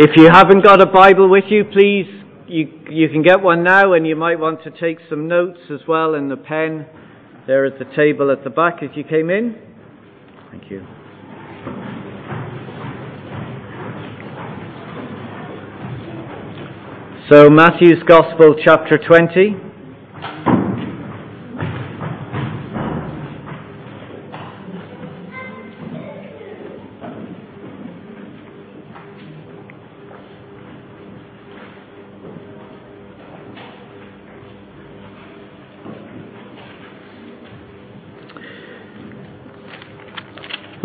If you haven't got a Bible with you, please, you, you can get one now and you might want to take some notes as well in the pen there at the table at the back as you came in. Thank you. So, Matthew's Gospel, chapter 20.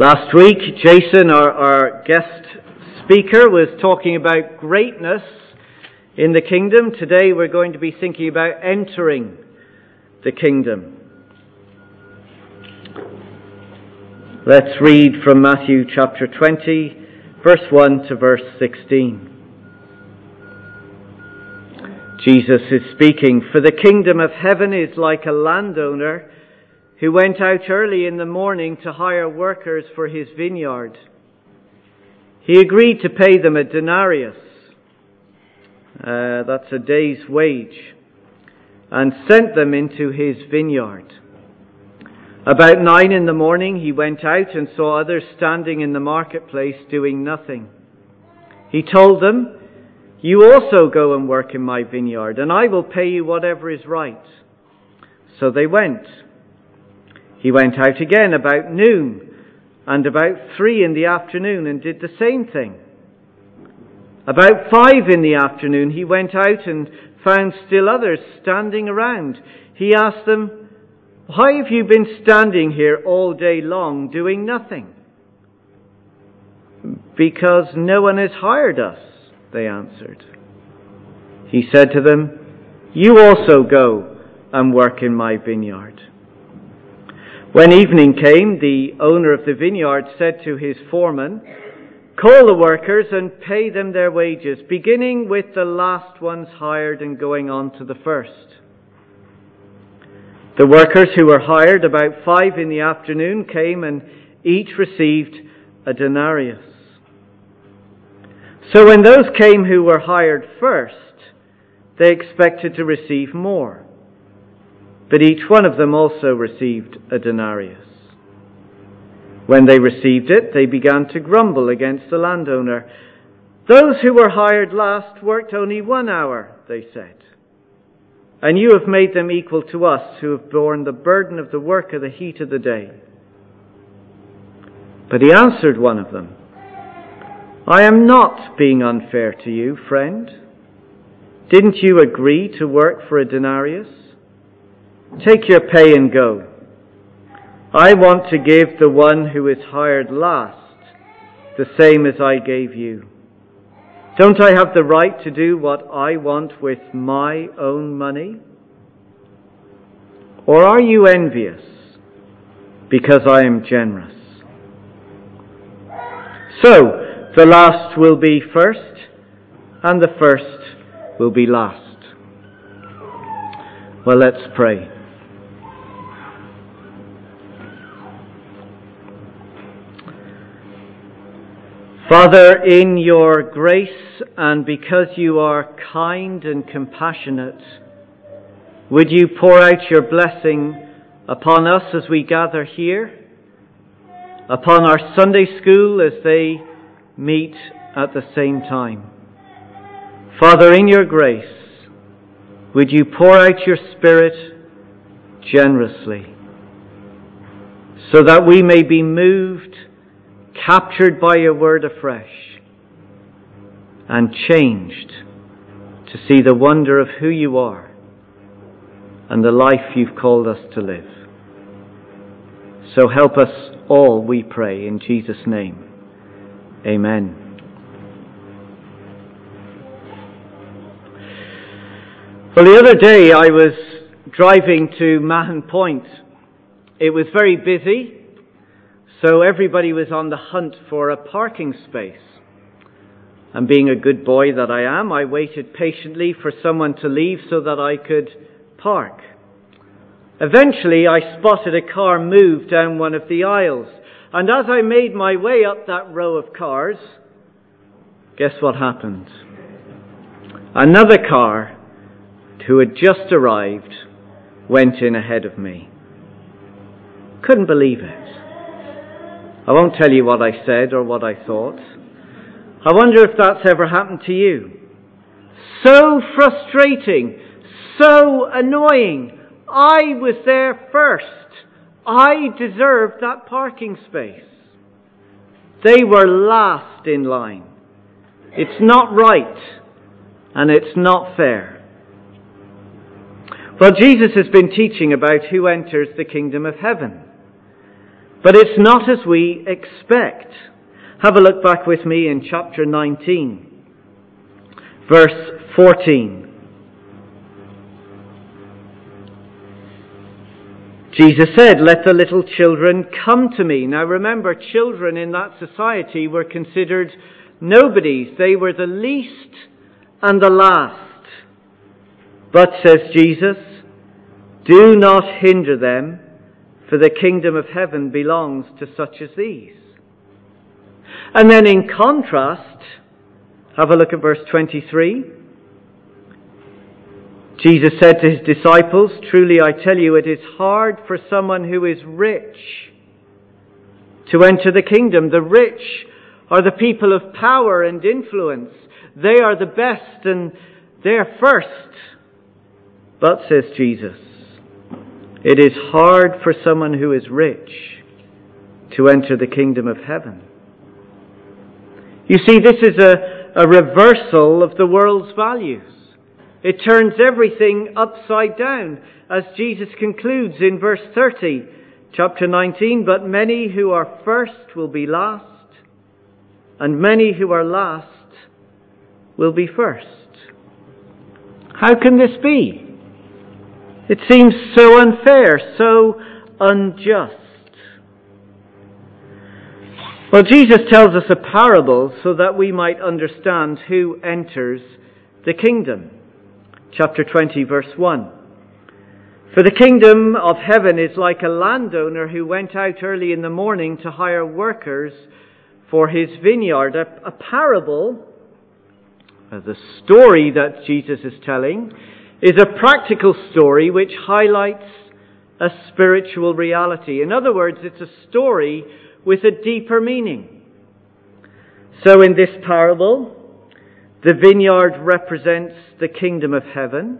Last week, Jason, our, our, guest speaker, was talking about greatness in the kingdom. Today, we're going to be thinking about entering the kingdom. Let's read from Matthew chapter 20, verse 1 to verse 16. Jesus is speaking, For the kingdom of heaven is like a landowner who went out early in the morning to hire workers for his vineyard. He agreed to pay them a denarius, uh, that's a day's wage, and sent them into his vineyard. About nine in the morning, he went out and saw others standing in the marketplace doing nothing. He told them, You also go and work in my vineyard, and I will pay you whatever is right. So they went. He went out again about noon and about three in the afternoon and did the same thing. About five in the afternoon, he went out and found still others standing around. He asked them, Why have you been standing here all day long doing nothing? Because no one has hired us, they answered. He said to them, You also go and work in my vineyard. When evening came, the owner of the vineyard said to his foreman, Call the workers and pay them their wages, beginning with the last ones hired and going on to the first. The workers who were hired about five in the afternoon came and each received a denarius. So when those came who were hired first, they expected to receive more. But each one of them also received a denarius. When they received it, they began to grumble against the landowner. Those who were hired last worked only one hour, they said. And you have made them equal to us who have borne the burden of the work of the heat of the day. But he answered one of them, I am not being unfair to you, friend. Didn't you agree to work for a denarius? Take your pay and go. I want to give the one who is hired last the same as I gave you. Don't I have the right to do what I want with my own money? Or are you envious because I am generous? So, the last will be first, and the first will be last. Well, let's pray. Father, in your grace and because you are kind and compassionate, would you pour out your blessing upon us as we gather here, upon our Sunday school as they meet at the same time. Father, in your grace, would you pour out your Spirit generously so that we may be moved captured by your word afresh and changed to see the wonder of who you are and the life you've called us to live. So help us all, we pray, in Jesus' name. Amen. Well, the other day I was driving to Mahon Point. It was very busy so everybody was on the hunt for a parking space. And being a good boy that I am, I waited patiently for someone to leave so that I could park. Eventually, I spotted a car move down one of the aisles. And as I made my way up that row of cars, guess what happened? Another car who had just arrived went in ahead of me. Couldn't believe it. I won't tell you what I said or what I thought. I wonder if that's ever happened to you. So frustrating, so annoying. I was there first. I deserved that parking space. They were last in line. It's not right and it's not fair. Well, Jesus has been teaching about who enters the kingdom of heaven. But it's not as we expect. Have a look back with me in chapter 19, verse 14. Jesus said, Let the little children come to me. Now remember, children in that society were considered nobodies. They were the least and the last. But, says Jesus, do not hinder them, for the kingdom of heaven belongs to such as these. And then in contrast, have a look at verse 23. Jesus said to his disciples, Truly I tell you, it is hard for someone who is rich to enter the kingdom. The rich are the people of power and influence. They are the best and they're first. But, says Jesus, it is hard for someone who is rich to enter the kingdom of heaven. You see, this is a, a reversal of the world's values. It turns everything upside down, as Jesus concludes in verse 30, chapter 19. But many who are first will be last, and many who are last will be first. How can this be? It seems so unfair, so unjust. Well, Jesus tells us a parable so that we might understand who enters the kingdom. Chapter 20, verse 1. For the kingdom of heaven is like a landowner who went out early in the morning to hire workers for his vineyard. A, a parable the story that Jesus is telling is a practical story which highlights a spiritual reality. In other words, it's a story with a deeper meaning. So in this parable, the vineyard represents the kingdom of heaven.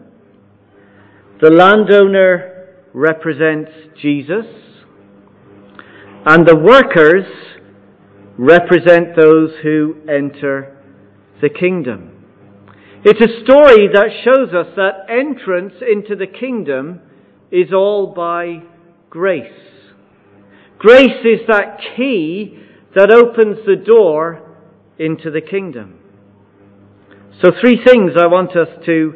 The landowner represents Jesus. And the workers represent those who enter the kingdom. It's a story that shows us that entrance into the kingdom is all by grace. Grace is that key that opens the door into the kingdom. So, three things I want us to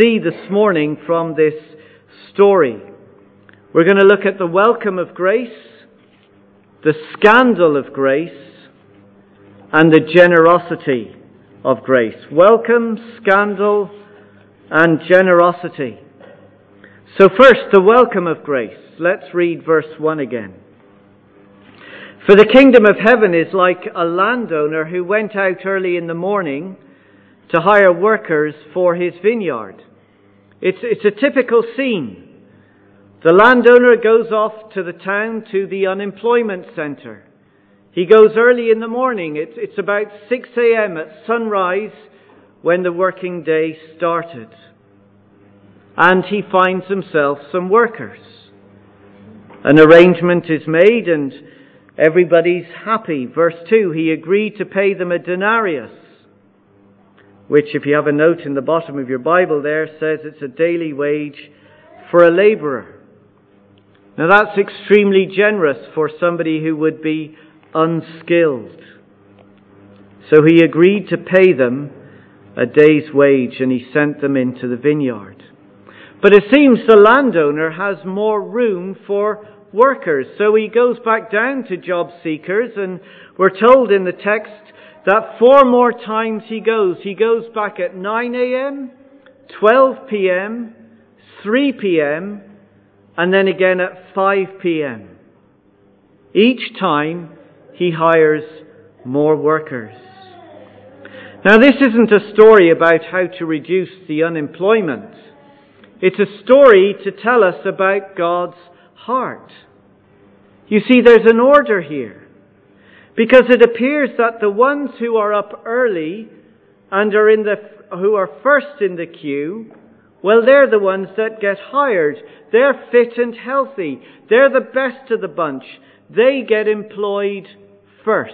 see this morning from this story. We're going to look at the welcome of grace, the scandal of grace, and the generosity of grace. Welcome, scandal, and generosity. So, first, the welcome of grace. Let's read verse 1 again. For the kingdom of heaven is like a landowner who went out early in the morning to hire workers for his vineyard. It's, it's a typical scene. The landowner goes off to the town to the unemployment center. He goes early in the morning. It's, it's about 6 a.m. at sunrise when the working day started. And he finds himself some workers. An arrangement is made and everybody's happy. Verse 2 He agreed to pay them a denarius, which, if you have a note in the bottom of your Bible there, says it's a daily wage for a laborer. Now that's extremely generous for somebody who would be unskilled. So he agreed to pay them a day's wage and he sent them into the vineyard. But it seems the landowner has more room for workers. So he goes back down to job seekers and we're told in the text that four more times he goes. He goes back at 9 a.m., 12 p.m., 3 p.m., and then again at 5 p.m. Each time he hires more workers. Now, this isn't a story about how to reduce the unemployment. It's a story to tell us about God's heart. You see, there's an order here. Because it appears that the ones who are up early and are in the, who are first in the queue, well, they're the ones that get hired. They're fit and healthy. They're the best of the bunch. They get employed first.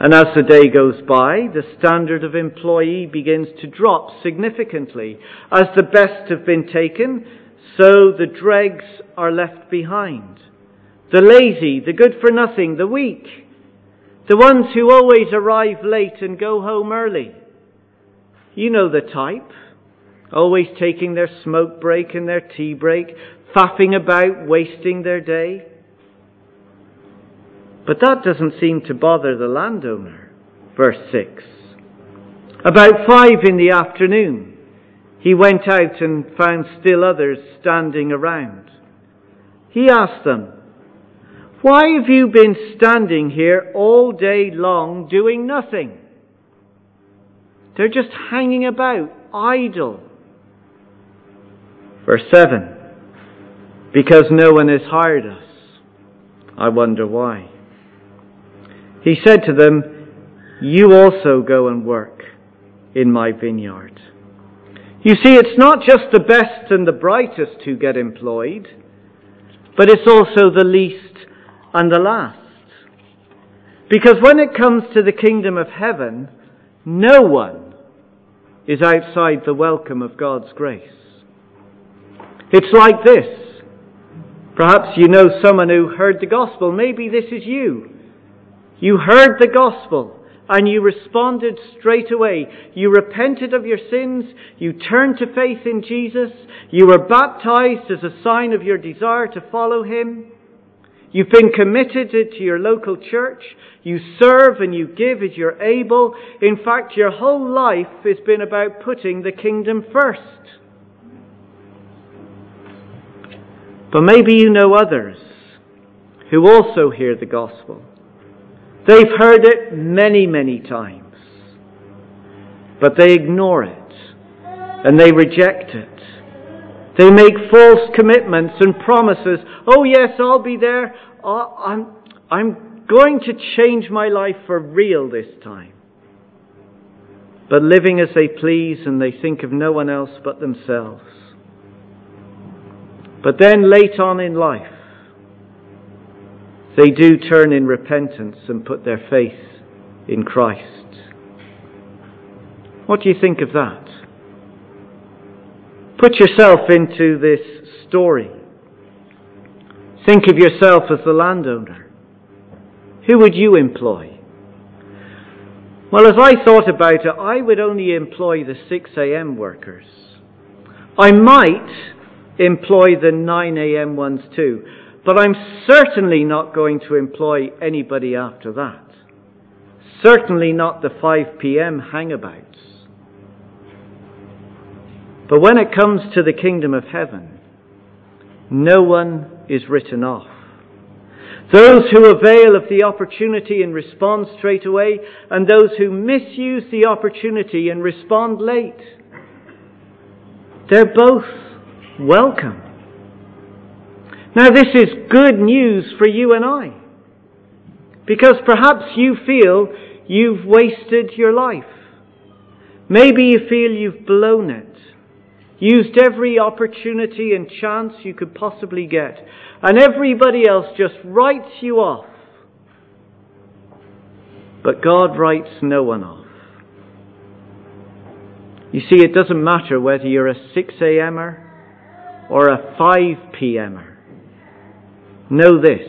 And as the day goes by, the standard of employee begins to drop significantly. As the best have been taken, so the dregs are left behind. The lazy, the good for nothing, the weak, the ones who always arrive late and go home early. You know the type. Always taking their smoke break and their tea break, faffing about, wasting their day. But that doesn't seem to bother the landowner. Verse 6. About five in the afternoon, he went out and found still others standing around. He asked them, Why have you been standing here all day long doing nothing? They're just hanging about, idle. Verse 7 Because no one has hired us. I wonder why. He said to them, You also go and work in my vineyard. You see, it's not just the best and the brightest who get employed, but it's also the least and the last. Because when it comes to the kingdom of heaven, no one is outside the welcome of God's grace. It's like this. Perhaps you know someone who heard the gospel. Maybe this is you. You heard the gospel and you responded straight away. You repented of your sins. You turned to faith in Jesus. You were baptized as a sign of your desire to follow Him. You've been committed to your local church. You serve and you give as you're able. In fact, your whole life has been about putting the kingdom first. But maybe you know others who also hear the gospel They've heard it many, many times. But they ignore it and they reject it. They make false commitments and promises. Oh yes, I'll be there. Oh, I'm, I'm going to change my life for real this time. But living as they please and they think of no one else but themselves. But then late on in life, they do turn in repentance and put their faith in Christ. What do you think of that? Put yourself into this story. Think of yourself as the landowner. Who would you employ? Well, as I thought about it, I would only employ the 6 a.m. workers. I might employ the 9 a.m. ones too. But I'm certainly not going to employ anybody after that. Certainly not the 5 p.m. hangabouts. But when it comes to the kingdom of heaven, no one is written off. Those who avail of the opportunity and respond straight away, and those who misuse the opportunity and respond late, they're both welcome. Now, this is good news for you and I. Because perhaps you feel you've wasted your life. Maybe you feel you've blown it, used every opportunity and chance you could possibly get, and everybody else just writes you off. But God writes no one off. You see, it doesn't matter whether you're a 6 a.m.er or a 5 p.m.er. Know this.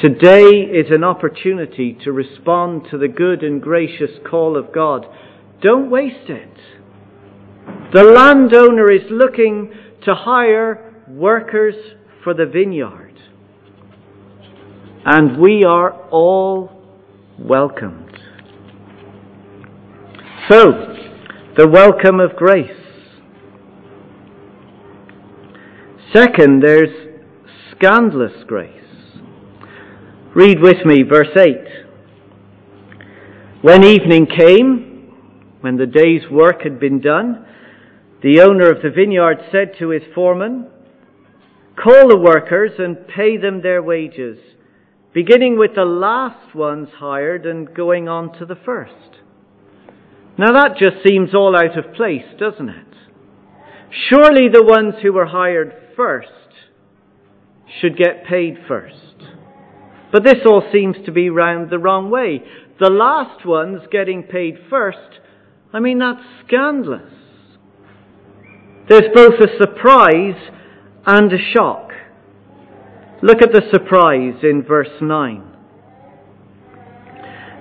Today is an opportunity to respond to the good and gracious call of God. Don't waste it. The landowner is looking to hire workers for the vineyard. And we are all welcomed. So, the welcome of grace. Second, there's scandalous grace. Read with me verse 8. When evening came, when the day's work had been done, the owner of the vineyard said to his foreman, Call the workers and pay them their wages, beginning with the last ones hired and going on to the first. Now that just seems all out of place, doesn't it? Surely the ones who were hired first should get paid first. But this all seems to be round the wrong way. The last ones getting paid first, I mean, that's scandalous. There's both a surprise and a shock. Look at the surprise in verse 9.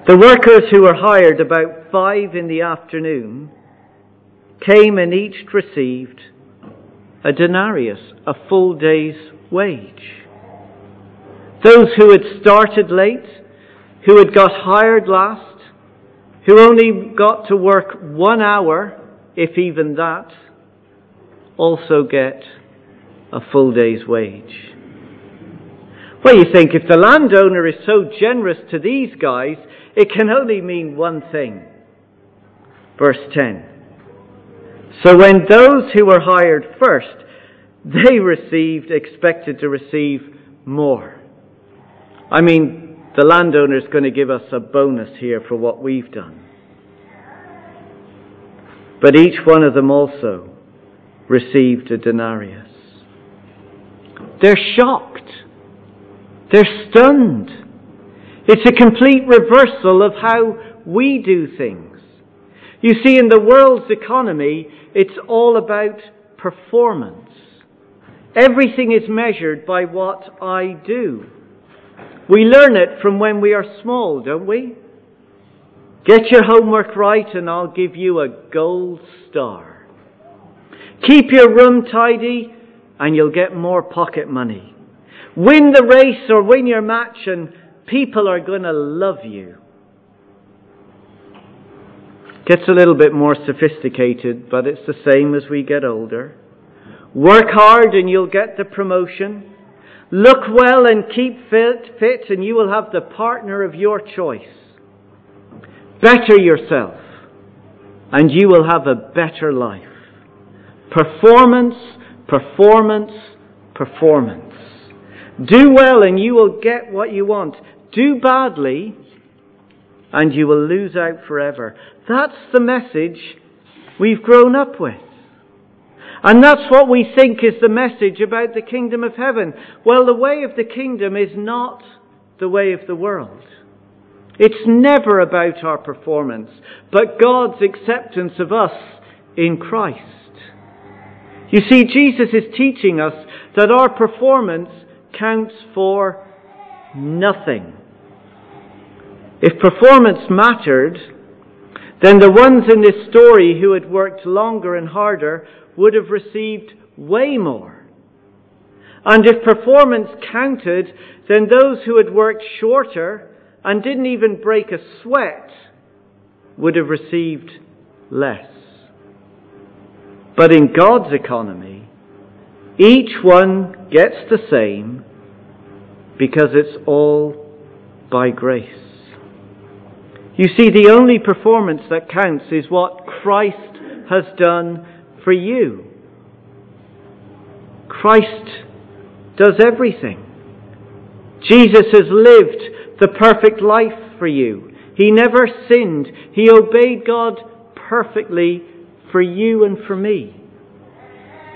The workers who were hired about five in the afternoon came and each received a denarius, a full day's wage. Those who had started late, who had got hired last, who only got to work one hour, if even that, also get a full day's wage. Well, you think if the landowner is so generous to these guys, it can only mean one thing. Verse 10. So when those who were hired first, they received, expected to receive more. I mean, the landowner is going to give us a bonus here for what we've done. But each one of them also received a denarius. They're shocked. They're stunned. It's a complete reversal of how we do things. You see, in the world's economy, it's all about performance. Everything is measured by what I do. We learn it from when we are small, don't we? Get your homework right and I'll give you a gold star. Keep your room tidy and you'll get more pocket money. Win the race or win your match and people are going to love you. Gets a little bit more sophisticated, but it's the same as we get older. Work hard and you'll get the promotion. Look well and keep fit, fit and you will have the partner of your choice. Better yourself and you will have a better life. Performance, performance, performance. Do well and you will get what you want. Do badly and you will lose out forever. That's the message we've grown up with. And that's what we think is the message about the kingdom of heaven. Well, the way of the kingdom is not the way of the world. It's never about our performance, but God's acceptance of us in Christ. You see, Jesus is teaching us that our performance counts for nothing. If performance mattered, then the ones in this story who had worked longer and harder would have received way more. And if performance counted, then those who had worked shorter and didn't even break a sweat would have received less. But in God's economy, each one gets the same because it's all by grace. You see, the only performance that counts is what Christ has done for you. Christ does everything. Jesus has lived the perfect life for you. He never sinned. He obeyed God perfectly for you and for me.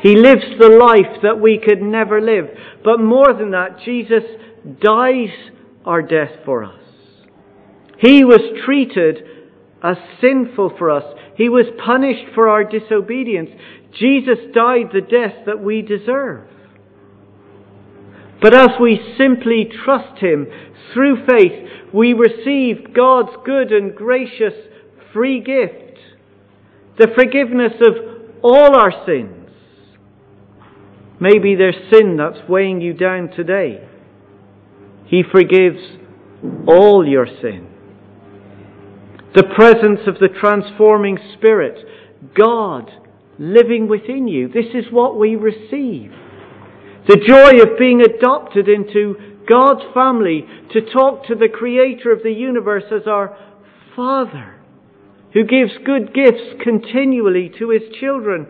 He lives the life that we could never live. But more than that, Jesus dies our death for us. He was treated as sinful for us. He was punished for our disobedience. Jesus died the death that we deserve. But as we simply trust Him through faith, we receive God's good and gracious free gift, the forgiveness of all our sins. Maybe there's sin that's weighing you down today. He forgives all your sin the presence of the transforming Spirit, God living within you. This is what we receive. The joy of being adopted into God's family to talk to the Creator of the universe as our Father who gives good gifts continually to his children,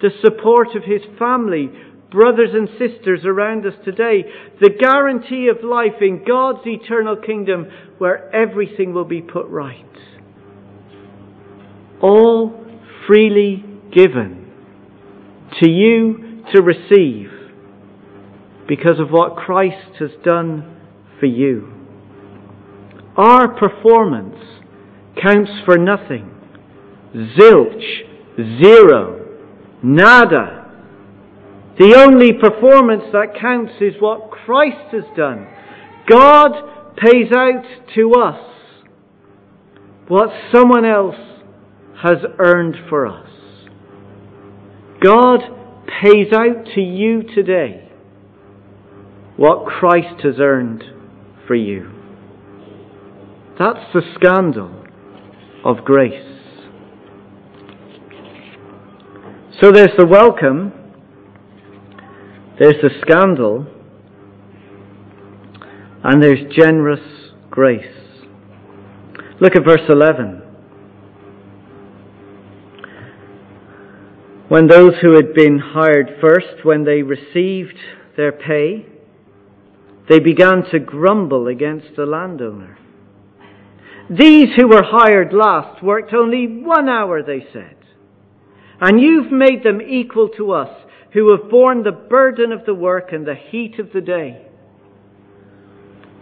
the support of his family, brothers and sisters around us today, the guarantee of life in God's eternal kingdom where everything will be put right. All freely given to you to receive because of what Christ has done for you. Our performance counts for nothing. Zilch, zero, nada. The only performance that counts is what Christ has done. God pays out to us what someone else has earned for us. God pays out to you today what Christ has earned for you. That's the scandal of grace. So there's the welcome, there's the scandal, and there's generous grace. Look at verse 11. When those who had been hired first, when they received their pay, they began to grumble against the landowner. These who were hired last worked only one hour, they said. And you've made them equal to us, who have borne the burden of the work and the heat of the day.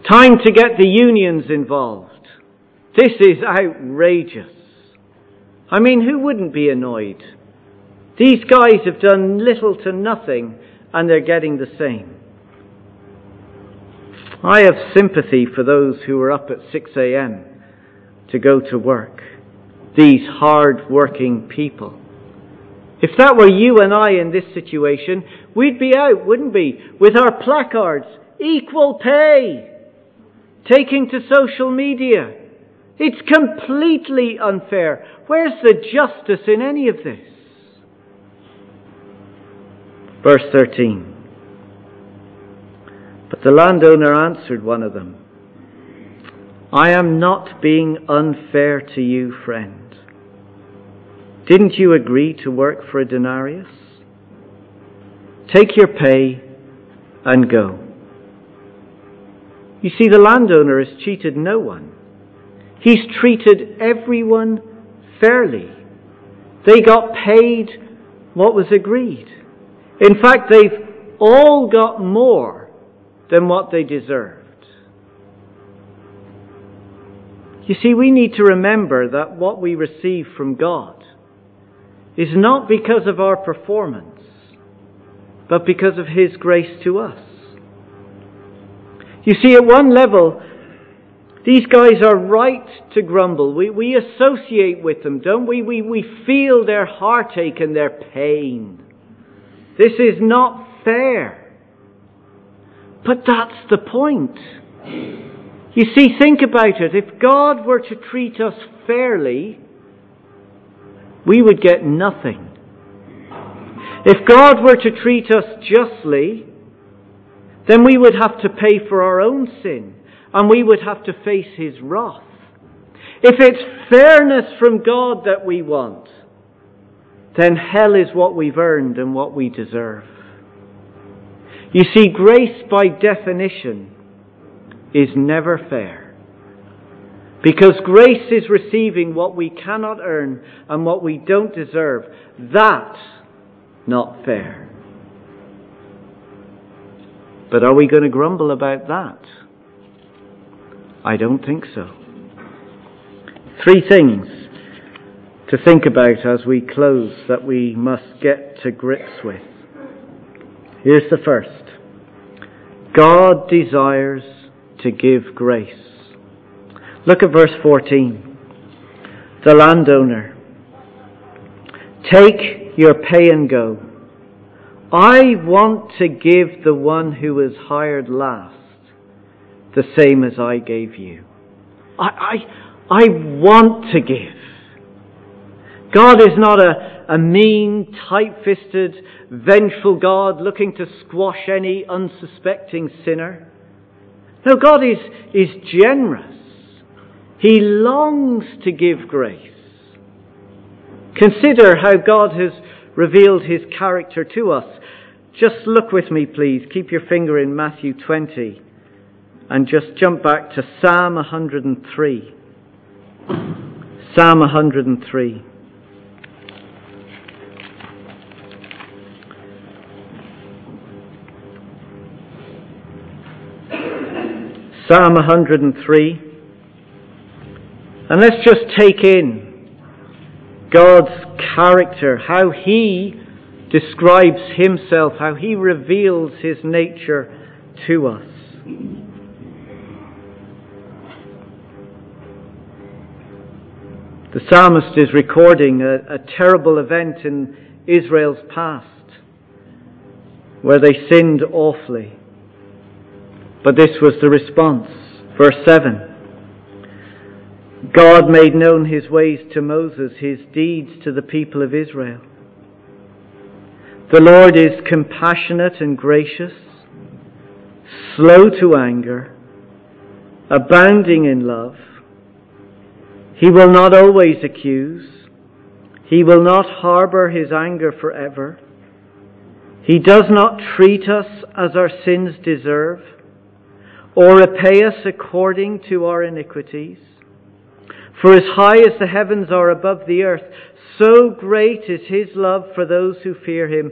Time to get the unions involved. This is outrageous. I mean, who wouldn't be annoyed? These guys have done little to nothing and they're getting the same. I have sympathy for those who are up at 6 a.m to go to work. These hard working people. If that were you and I in this situation, we'd be out, wouldn't we, with our placards, equal pay, taking to social media. It's completely unfair. Where's the justice in any of this? Verse 13. But the landowner answered one of them, I am not being unfair to you, friend. Didn't you agree to work for a denarius? Take your pay and go. You see, the landowner has cheated no one. He's treated everyone fairly. They got paid what was agreed. In fact, they've all got more than what they deserved. You see, we need to remember that what we receive from God is not because of our performance, but because of His grace to us. You see, at one level, these guys are right to grumble. We, we associate with them, don't we? we? We feel their heartache and their pain. This is not fair. But that's the point. You see, think about it. If God were to treat us fairly, we would get nothing. If God were to treat us justly, then we would have to pay for our own sin and we would have to face His wrath. If it's fairness from God that we want, then hell is what we've earned and what we deserve. You see, grace by definition is never fair. Because grace is receiving what we cannot earn and what we don't deserve. That's not fair. But are we going to grumble about that? I don't think so. Three things to think about as we close that we must get to grips with. Here's the first God desires to give grace. Look at verse 14. The landowner. Take your pay and go. I want to give the one who was hired last the same as I gave you. I, I, I want to give. God is not a, a mean, tight-fisted, vengeful God looking to squash any unsuspecting sinner. No, God is, is generous. He longs to give grace. Consider how God has revealed his character to us. Just look with me, please. Keep your finger in Matthew 20 and just jump back to Psalm 103. Psalm 103. Psalm 103. And let's just take in God's character, how He describes Himself, how He reveals His nature to us. The psalmist is recording a, a terrible event in Israel's past where they sinned awfully. But this was the response. Verse 7. God made known his ways to Moses, his deeds to the people of Israel. The Lord is compassionate and gracious, slow to anger, abounding in love. He will not always accuse. He will not harbor his anger forever. He does not treat us as our sins deserve or repay us according to our iniquities. For as high as the heavens are above the earth, so great is his love for those who fear him.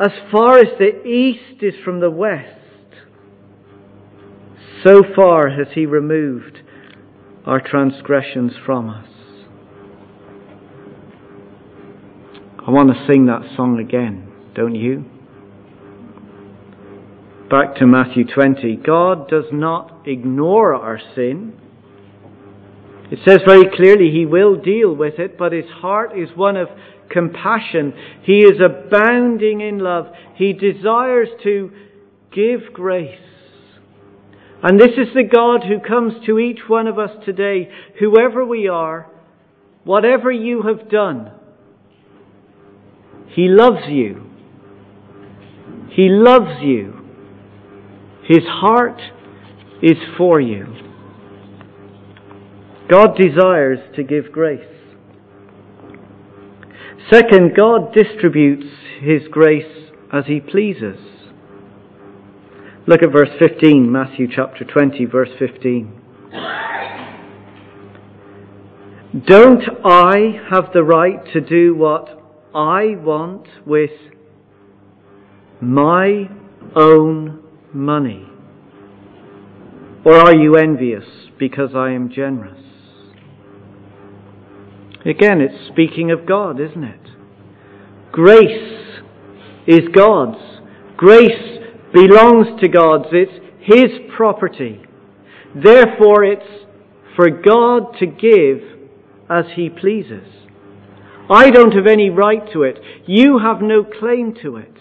As far as the east is from the west, so far has he removed our transgressions from us. I want to sing that song again, don't you? Back to Matthew 20. God does not ignore our sin. It says very clearly he will deal with it, but his heart is one of compassion. He is abounding in love. He desires to give grace. And this is the God who comes to each one of us today, whoever we are, whatever you have done. He loves you. He loves you. His heart is for you. God desires to give grace. Second, God distributes His grace as He pleases. Look at verse 15, Matthew chapter 20, verse 15. Don't I have the right to do what I want with my own money? Or are you envious because I am generous? Again, it's speaking of God, isn't it? Grace is God's. Grace belongs to God. It's His property. Therefore, it's for God to give as He pleases. I don't have any right to it. You have no claim to it.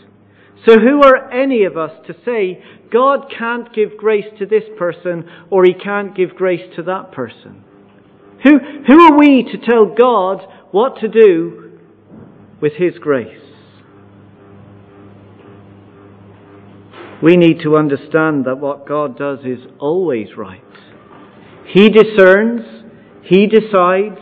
So who are any of us to say God can't give grace to this person or he can't give grace to that person? Who, who are we to tell God what to do with his grace? We need to understand that what God does is always right. He discerns, He decides,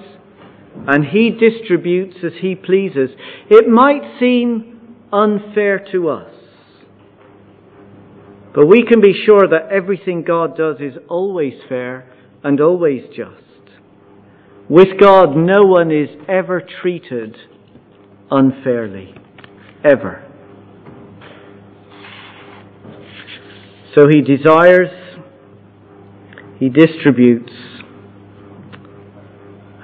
and He distributes as He pleases. It might seem unfair to us. But we can be sure that everything God does is always fair and always just. With God, no one is ever treated unfairly. Ever. So he desires, he distributes,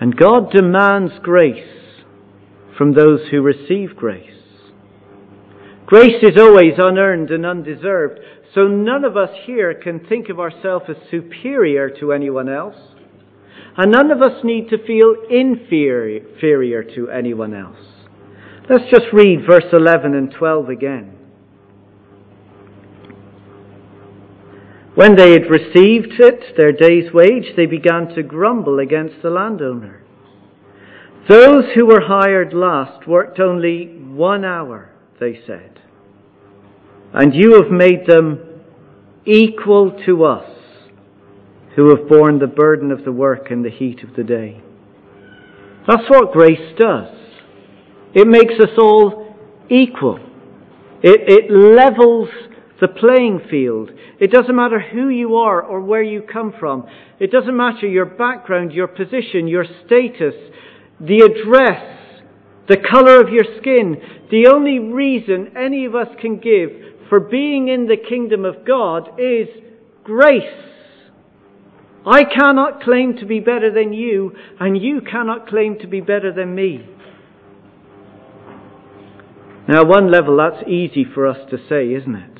and God demands grace from those who receive grace. Grace is always unearned and undeserved, so none of us here can think of ourselves as superior to anyone else. And none of us need to feel inferior to anyone else. Let's just read verse 11 and 12 again. When they had received it, their day's wage, they began to grumble against the landowner. Those who were hired last worked only one hour, they said and you have made them equal to us who have borne the burden of the work and the heat of the day. That's what grace does. It makes us all equal. It, it levels the playing field. It doesn't matter who you are or where you come from. It doesn't matter your background, your position, your status, the address, the color of your skin. The only reason any of us can give for being in the kingdom of God is grace. I cannot claim to be better than you, and you cannot claim to be better than me. Now, one level, that's easy for us to say, isn't it?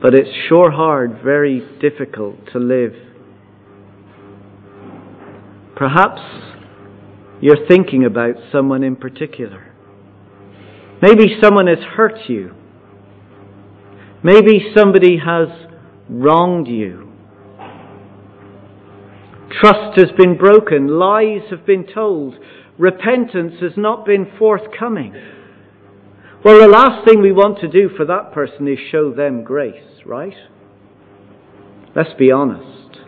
But it's sure hard, very difficult to live. Perhaps you're thinking about someone in particular. Maybe someone has hurt you. Maybe somebody has wronged you. Trust has been broken. Lies have been told. Repentance has not been forthcoming. Well, the last thing we want to do for that person is show them grace, right? Let's be honest.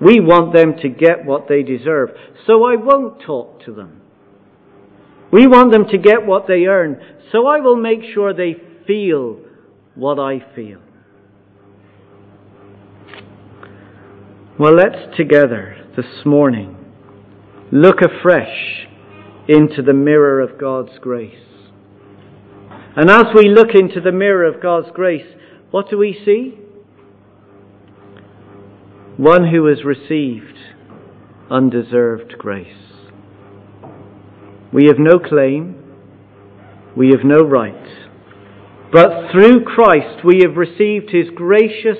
We want them to get what they deserve, so I won't talk to them. We want them to get what they earn, so I will make sure they feel what I feel. Well, let's together this morning look afresh into the mirror of God's grace. And as we look into the mirror of God's grace, what do we see? One who has received undeserved grace. We have no claim, we have no right, but through Christ we have received his gracious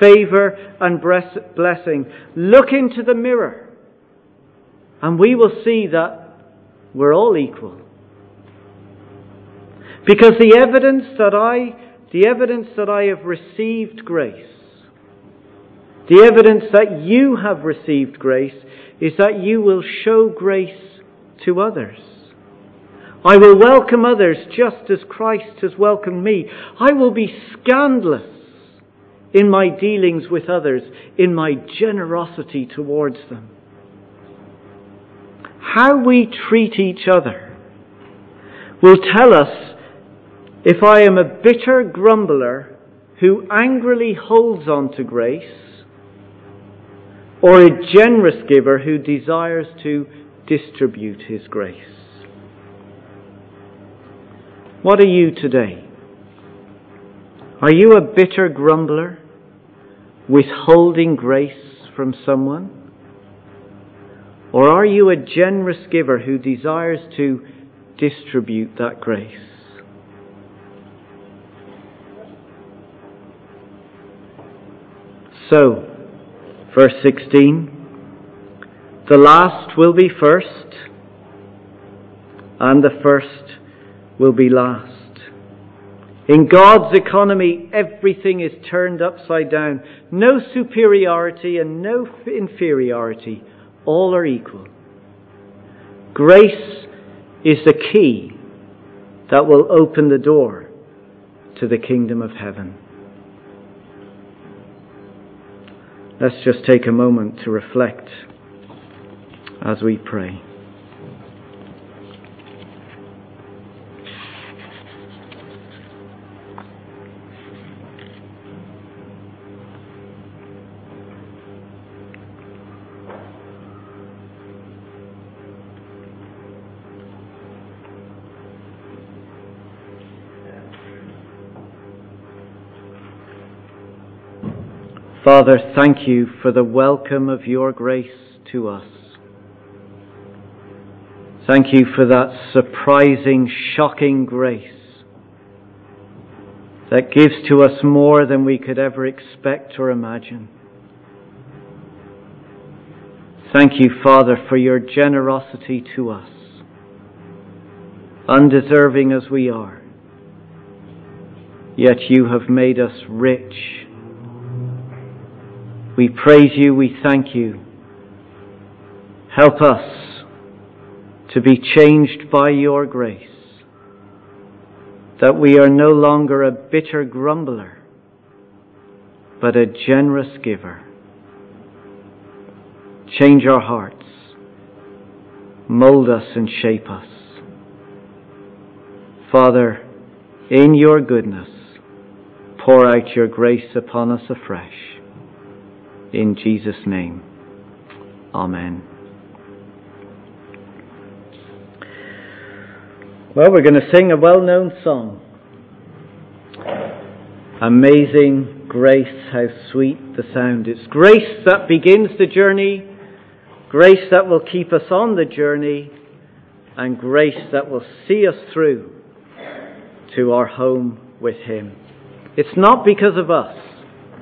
favor and blessing. Look into the mirror, and we will see that we're all equal. Because the evidence that I, the evidence that I have received grace, the evidence that you have received grace is that you will show grace to others. I will welcome others just as Christ has welcomed me. I will be scandalous in my dealings with others, in my generosity towards them. How we treat each other will tell us if I am a bitter grumbler who angrily holds on to grace, or a generous giver who desires to distribute his grace. What are you today? Are you a bitter grumbler, withholding grace from someone? Or are you a generous giver who desires to distribute that grace? So, verse 16 the last will be first, and the first will be last. In God's economy, everything is turned upside down. No superiority and no inferiority. All are equal. Grace is the key that will open the door to the kingdom of heaven. Let's just take a moment to reflect as we pray. Father, thank you for the welcome of your grace to us. Thank you for that surprising, shocking grace that gives to us more than we could ever expect or imagine. Thank you, Father, for your generosity to us, undeserving as we are. Yet you have made us rich we praise you, we thank you. Help us to be changed by your grace, that we are no longer a bitter grumbler, but a generous giver. Change our hearts, mold us and shape us. Father, in your goodness, pour out your grace upon us afresh. In Jesus' name, Amen. Well, we're going to sing a well known song. Amazing grace, how sweet the sound. It's grace that begins the journey, grace that will keep us on the journey, and grace that will see us through to our home with Him. It's not because of us.